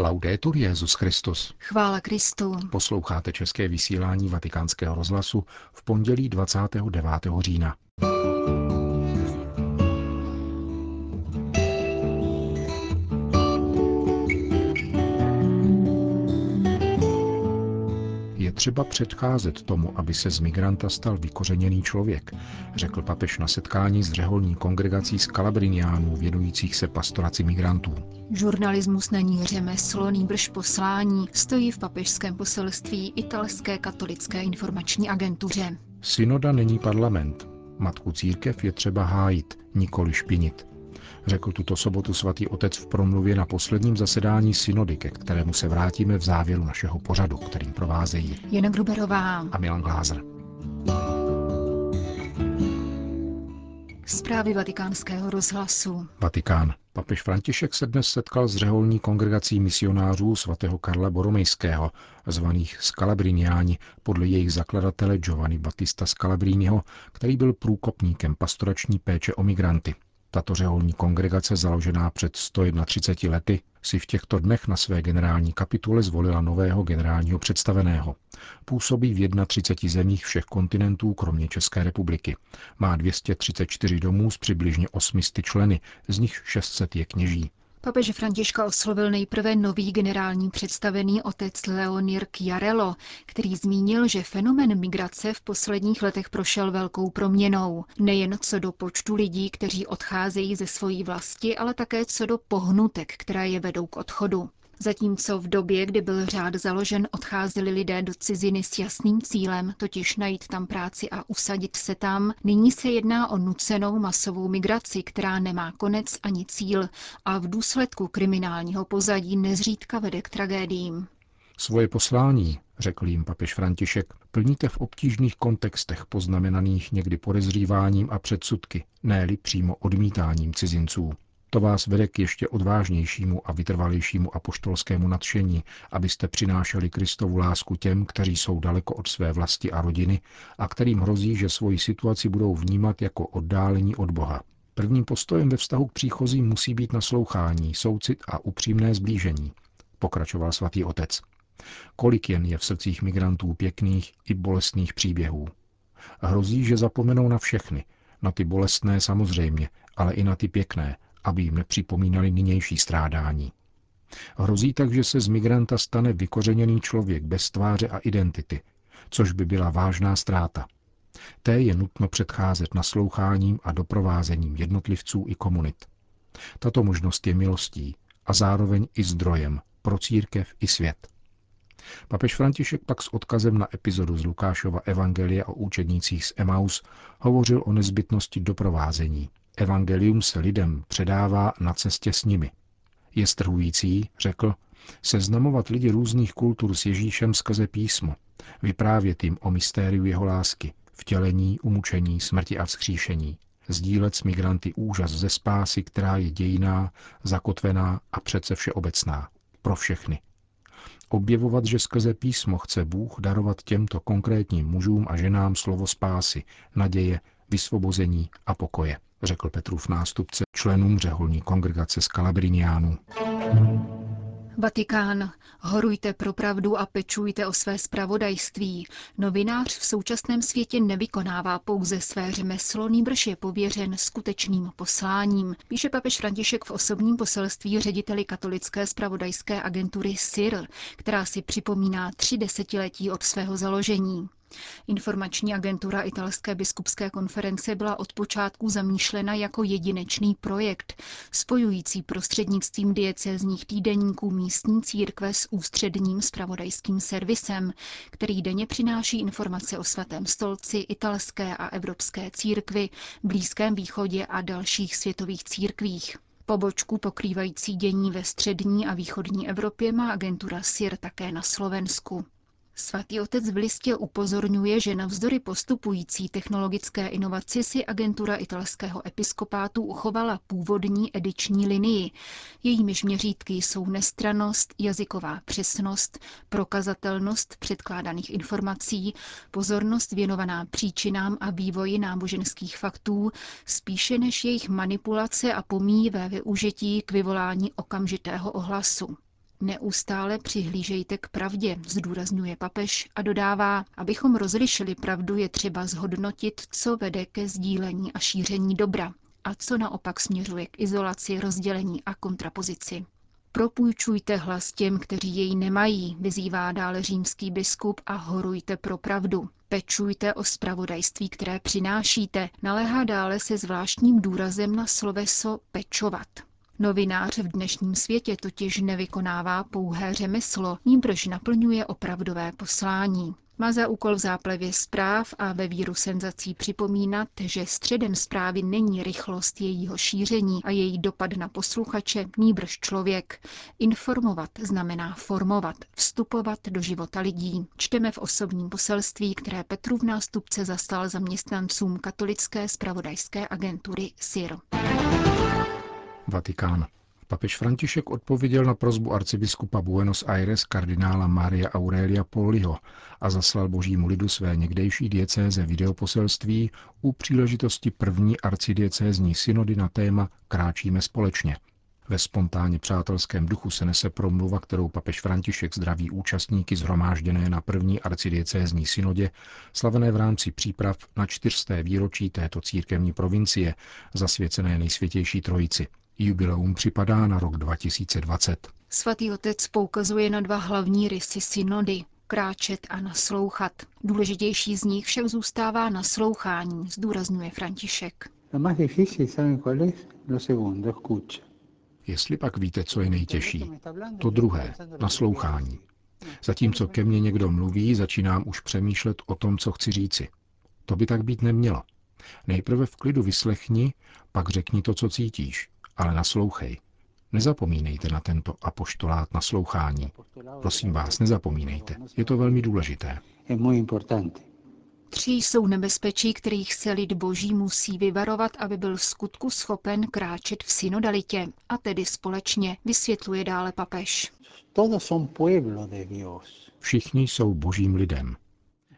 Laudetur Jezus Christus. Chvála Kristu. Posloucháte české vysílání Vatikánského rozhlasu v pondělí 29. října. Třeba předcházet tomu, aby se z migranta stal vykořeněný člověk, řekl papež na setkání s řeholní kongregací z Kalabriniánů věnujících se pastoraci migrantů. Žurnalismus není řemeslo, nýbrž poslání, stojí v papežském poselství italské katolické informační agentuře. Synoda není parlament. Matku církev je třeba hájit, nikoli špinit řekl tuto sobotu svatý otec v promluvě na posledním zasedání synody, ke kterému se vrátíme v závěru našeho pořadu, kterým provázejí Jana Gruberová a Milan Glázer. Zprávy vatikánského rozhlasu. Vatikán. Papež František se dnes setkal s řeholní kongregací misionářů svatého Karla Boromejského, zvaných Scalabriniáni, podle jejich zakladatele Giovanni Battista Scalabriniho, který byl průkopníkem pastorační péče o migranty. Tato řeholní kongregace, založená před 131 lety, si v těchto dnech na své generální kapitule zvolila nového generálního představeného. Působí v 31 zemích všech kontinentů, kromě České republiky. Má 234 domů s přibližně 800 členy, z nich 600 je kněží. Papež Františka oslovil nejprve nový generální představený otec Leonir Chiarello, který zmínil, že fenomen migrace v posledních letech prošel velkou proměnou. Nejen co do počtu lidí, kteří odcházejí ze svojí vlasti, ale také co do pohnutek, které je vedou k odchodu. Zatímco v době, kdy byl řád založen, odcházeli lidé do ciziny s jasným cílem, totiž najít tam práci a usadit se tam, nyní se jedná o nucenou masovou migraci, která nemá konec ani cíl a v důsledku kriminálního pozadí nezřídka vede k tragédiím. Svoje poslání, řekl jim papež František, plníte v obtížných kontextech poznamenaných někdy podezříváním a předsudky, ne-li přímo odmítáním cizinců. To vás vede k ještě odvážnějšímu a vytrvalejšímu apoštolskému nadšení, abyste přinášeli Kristovu lásku těm, kteří jsou daleko od své vlasti a rodiny a kterým hrozí, že svoji situaci budou vnímat jako oddálení od Boha. Prvním postojem ve vztahu k příchozím musí být naslouchání, soucit a upřímné zblížení, pokračoval svatý otec. Kolik jen je v srdcích migrantů pěkných i bolestných příběhů. Hrozí, že zapomenou na všechny, na ty bolestné samozřejmě, ale i na ty pěkné, aby jim nepřipomínali nynější strádání. Hrozí tak, že se z migranta stane vykořeněný člověk bez tváře a identity, což by byla vážná ztráta. Té je nutno předcházet nasloucháním a doprovázením jednotlivců i komunit. Tato možnost je milostí a zároveň i zdrojem pro církev i svět. Papež František pak s odkazem na epizodu z Lukášova Evangelia o učednících z Emaus hovořil o nezbytnosti doprovázení, Evangelium se lidem předává na cestě s nimi. Je strhující, řekl, seznamovat lidi různých kultur s Ježíšem skrze písmo, vyprávět jim o mystériu jeho lásky, vtělení, umučení, smrti a vzkříšení, sdílet s migranty úžas ze spásy, která je dějiná, zakotvená a přece všeobecná, pro všechny. Objevovat, že skrze písmo chce Bůh darovat těmto konkrétním mužům a ženám slovo spásy, naděje, vysvobození a pokoje řekl Petrův nástupce členům řeholní kongregace z Kalabriniánů. Vatikán. Horujte pro pravdu a pečujte o své spravodajství. Novinář v současném světě nevykonává pouze své řemeslo, nýbrž je pověřen skutečným posláním, píše papež František v osobním poselství řediteli katolické spravodajské agentury SIR, která si připomíná tři desetiletí od svého založení. Informační agentura italské biskupské konference byla od počátku zamýšlena jako jedinečný projekt, spojující prostřednictvím diecézních týdeníků místní církve s ústředním spravodajským servisem, který denně přináší informace o svatém stolci, italské a evropské církvi, Blízkém východě a dalších světových církvích. Pobočku pokrývající dění ve střední a východní Evropě má agentura SIR také na Slovensku. Svatý otec v listě upozorňuje, že navzdory postupující technologické inovaci si agentura italského episkopátu uchovala původní ediční linii. Jejímiž měřítky jsou nestranost, jazyková přesnost, prokazatelnost předkládaných informací, pozornost věnovaná příčinám a vývoji náboženských faktů, spíše než jejich manipulace a pomíjivé využití k vyvolání okamžitého ohlasu. Neustále přihlížejte k pravdě, zdůrazňuje papež a dodává, abychom rozlišili pravdu, je třeba zhodnotit, co vede ke sdílení a šíření dobra a co naopak směřuje k izolaci, rozdělení a kontrapozici. Propůjčujte hlas těm, kteří jej nemají, vyzývá dále římský biskup a horujte pro pravdu. Pečujte o spravodajství, které přinášíte, naléhá dále se zvláštním důrazem na sloveso pečovat. Novinář v dnešním světě totiž nevykonává pouhé řemeslo, nímž naplňuje opravdové poslání. Má za úkol v záplevě zpráv a ve víru senzací připomínat, že středem zprávy není rychlost jejího šíření a její dopad na posluchače, níbrž člověk. Informovat znamená formovat, vstupovat do života lidí. Čteme v osobním poselství, které Petru v nástupce zastal zaměstnancům katolické spravodajské agentury SIR. Vatikán. Papež František odpověděl na prozbu arcibiskupa Buenos Aires kardinála Maria Aurelia Poliho a zaslal božímu lidu své někdejší diecéze videoposelství u příležitosti první arcidiecézní synody na téma Kráčíme společně. Ve spontánně přátelském duchu se nese promluva, kterou papež František zdraví účastníky zhromážděné na první arcidiecézní synodě, slavené v rámci příprav na čtyřsté výročí této církevní provincie, zasvěcené nejsvětější trojici – Jubileum připadá na rok 2020. Svatý otec poukazuje na dva hlavní rysy synody kráčet a naslouchat. Důležitější z nich však zůstává naslouchání, zdůrazňuje František. Jestli pak víte, co je nejtěžší, to druhé, naslouchání. Zatímco ke mně někdo mluví, začínám už přemýšlet o tom, co chci říci. To by tak být nemělo. Nejprve v klidu vyslechni, pak řekni to, co cítíš ale naslouchej. Nezapomínejte na tento apoštolát naslouchání. Prosím vás, nezapomínejte. Je to velmi důležité. Tři jsou nebezpečí, kterých se lid boží musí vyvarovat, aby byl v skutku schopen kráčet v synodalitě, a tedy společně, vysvětluje dále papež. Všichni jsou božím lidem.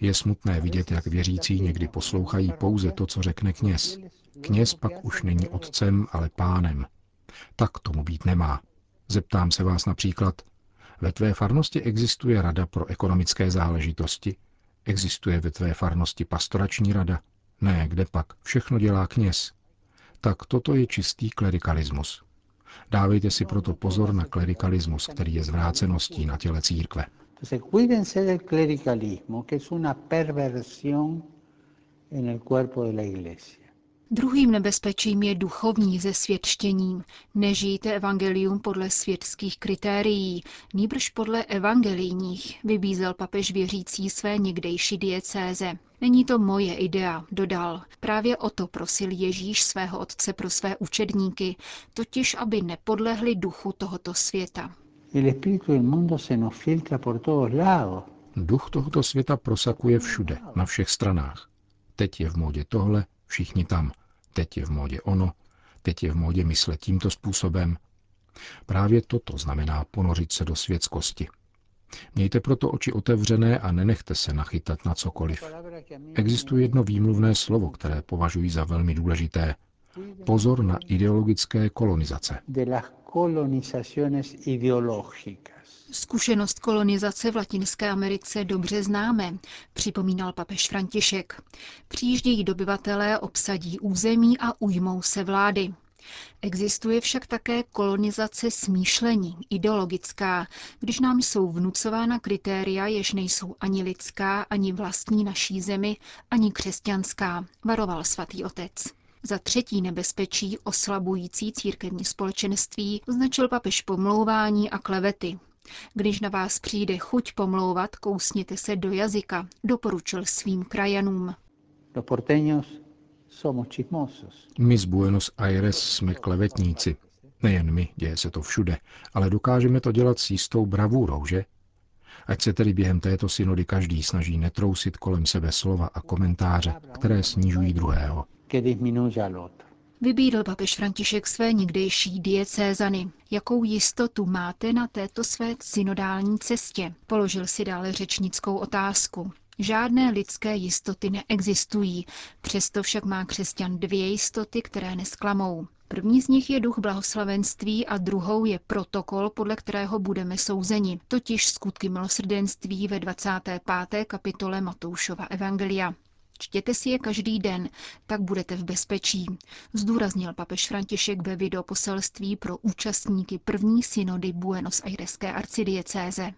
Je smutné vidět, jak věřící někdy poslouchají pouze to, co řekne kněz. Kněz pak už není otcem, ale pánem. Tak tomu být nemá. Zeptám se vás například, ve tvé farnosti existuje rada pro ekonomické záležitosti? Existuje ve tvé farnosti pastorační rada? Ne, kde pak? Všechno dělá kněz. Tak toto je čistý klerikalismus. Dávejte si proto pozor na klerikalismus, který je zvráceností na těle církve. Entonces, Druhým nebezpečím je duchovní zesvědčením. Nežijte evangelium podle světských kritérií, nýbrž podle evangelijních, vybízel papež věřící své někdejší diecéze. Není to moje idea, dodal. Právě o to prosil Ježíš svého otce pro své učedníky, totiž aby nepodlehli duchu tohoto světa. Duch tohoto světa prosakuje všude, na všech stranách. Teď je v módě tohle, všichni tam. Teď je v módě ono, teď je v módě myslet tímto způsobem. Právě toto znamená ponořit se do světskosti. Mějte proto oči otevřené a nenechte se nachytat na cokoliv. Existuje jedno výmluvné slovo, které považuji za velmi důležité. Pozor na ideologické kolonizace. Zkušenost kolonizace v Latinské Americe dobře známe, připomínal papež František. Přijíždějí dobyvatelé, obsadí území a ujmou se vlády. Existuje však také kolonizace smýšlení, ideologická, když nám jsou vnucována kritéria, jež nejsou ani lidská, ani vlastní naší zemi, ani křesťanská, varoval svatý otec. Za třetí nebezpečí oslabující církevní společenství označil papež pomlouvání a klevety. Když na vás přijde chuť pomlouvat, kousněte se do jazyka, doporučil svým krajanům. My z Buenos Aires jsme klevetníci. Nejen my, děje se to všude, ale dokážeme to dělat s jistou bravůrou, že? Ať se tedy během této synody každý snaží netrousit kolem sebe slova a komentáře, které snižují druhého. Vybídl papež František své někdejší diecézany. Jakou jistotu máte na této své synodální cestě? Položil si dále řečnickou otázku. Žádné lidské jistoty neexistují, přesto však má křesťan dvě jistoty, které nesklamou. První z nich je duch blahoslavenství a druhou je protokol, podle kterého budeme souzeni, totiž skutky milosrdenství ve 25. kapitole Matoušova Evangelia. Čtěte si je každý den, tak budete v bezpečí, zdůraznil papež František ve videoposelství pro účastníky první synody Buenos Aireské arcidiecéze.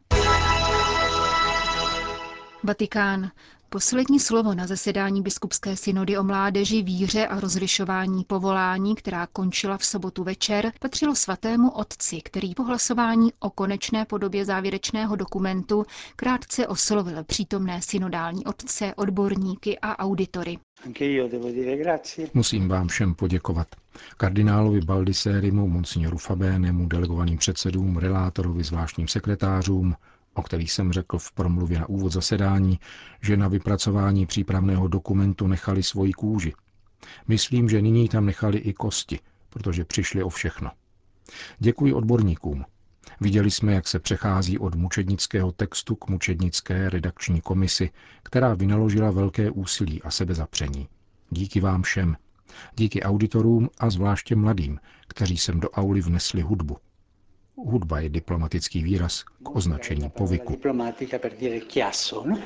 Vatikán. Poslední slovo na zasedání biskupské synody o mládeži, víře a rozlišování povolání, která končila v sobotu večer, patřilo svatému otci, který po hlasování o konečné podobě závěrečného dokumentu krátce oslovil přítomné synodální otce, odborníky a auditory. Musím vám všem poděkovat. Kardinálovi Baldisérimu, monsignoru Fabénemu, delegovaným předsedům, relátorovi, zvláštním sekretářům, o kterých jsem řekl v promluvě na úvod zasedání, že na vypracování přípravného dokumentu nechali svoji kůži. Myslím, že nyní tam nechali i kosti, protože přišli o všechno. Děkuji odborníkům. Viděli jsme, jak se přechází od mučednického textu k mučednické redakční komisi, která vynaložila velké úsilí a sebezapření. Díky vám všem. Díky auditorům a zvláště mladým, kteří sem do auly vnesli hudbu – Hudba je diplomatický výraz k označení povyku. No?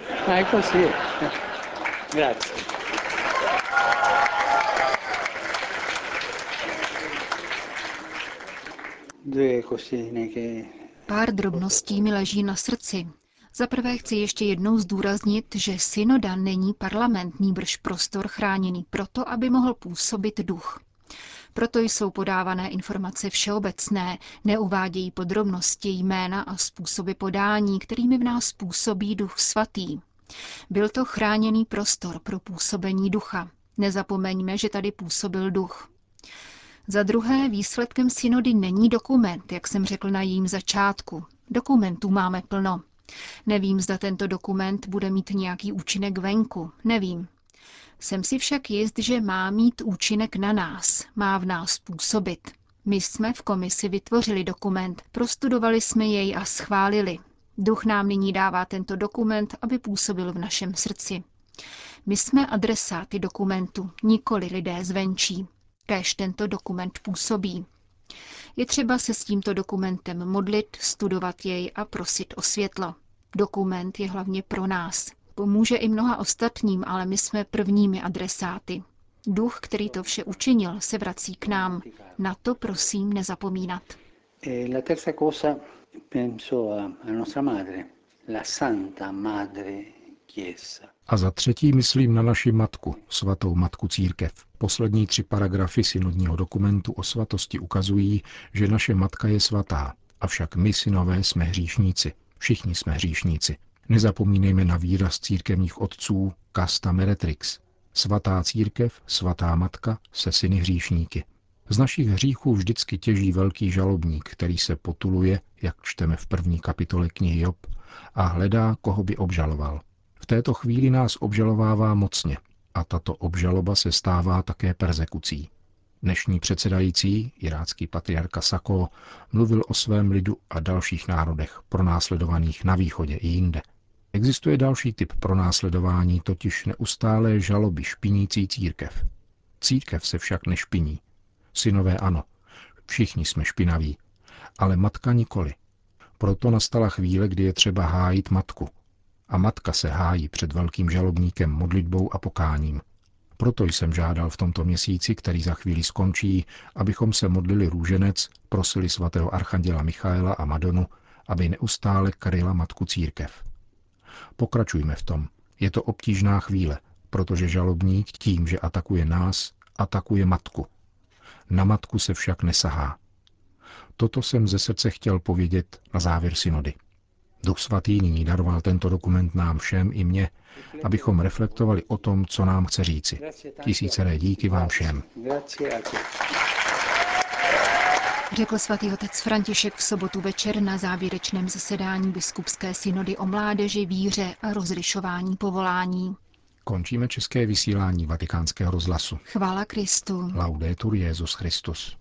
Pár drobností mi leží na srdci. Za prvé chci ještě jednou zdůraznit, že synoda není parlamentní brž prostor chráněný proto, aby mohl působit duch. Proto jsou podávané informace všeobecné, neuvádějí podrobnosti, jména a způsoby podání, kterými v nás působí duch svatý. Byl to chráněný prostor pro působení ducha. Nezapomeňme, že tady působil duch. Za druhé, výsledkem synody není dokument, jak jsem řekl na jejím začátku. Dokumentů máme plno. Nevím, zda tento dokument bude mít nějaký účinek venku. Nevím. Jsem si však jist, že má mít účinek na nás, má v nás působit. My jsme v komisi vytvořili dokument, prostudovali jsme jej a schválili. Duch nám nyní dává tento dokument, aby působil v našem srdci. My jsme adresáty dokumentu, nikoli lidé zvenčí. Kéž tento dokument působí. Je třeba se s tímto dokumentem modlit, studovat jej a prosit o světlo. Dokument je hlavně pro nás. Pomůže i mnoha ostatním, ale my jsme prvními adresáty. Duch, který to vše učinil, se vrací k nám. Na to prosím nezapomínat. E A za třetí myslím na naši matku, svatou matku církev. Poslední tři paragrafy synodního dokumentu o svatosti ukazují, že naše matka je svatá, avšak my synové jsme hříšníci. Všichni jsme hříšníci. Nezapomínejme na výraz církevních otců Casta Meretrix. Svatá církev, svatá matka se syny hříšníky. Z našich hříchů vždycky těží velký žalobník, který se potuluje, jak čteme v první kapitole knihy Job, a hledá, koho by obžaloval. V této chvíli nás obžalovává mocně a tato obžaloba se stává také persekucí. Dnešní předsedající, irácký patriarka Sako, mluvil o svém lidu a dalších národech pronásledovaných na východě i jinde – Existuje další typ pronásledování, totiž neustálé žaloby špinící církev. Církev se však nešpiní. Synové ano, všichni jsme špinaví, ale matka nikoli. Proto nastala chvíle, kdy je třeba hájit matku. A matka se hájí před velkým žalobníkem modlitbou a pokáním. Proto jsem žádal v tomto měsíci, který za chvíli skončí, abychom se modlili růženec, prosili svatého archanděla Michaela a Madonu, aby neustále kryla matku církev. Pokračujme v tom. Je to obtížná chvíle, protože žalobník tím, že atakuje nás, atakuje matku. Na matku se však nesahá. Toto jsem ze srdce chtěl povědět na závěr synody. Duch svatý nyní daroval tento dokument nám všem i mně, abychom reflektovali o tom, co nám chce říci. Tisíce díky vám všem řekl svatý otec František v sobotu večer na závěrečném zasedání biskupské synody o mládeži, víře a rozlišování povolání. Končíme české vysílání vatikánského rozhlasu. Chvála Kristu. Laudetur Jezus Christus.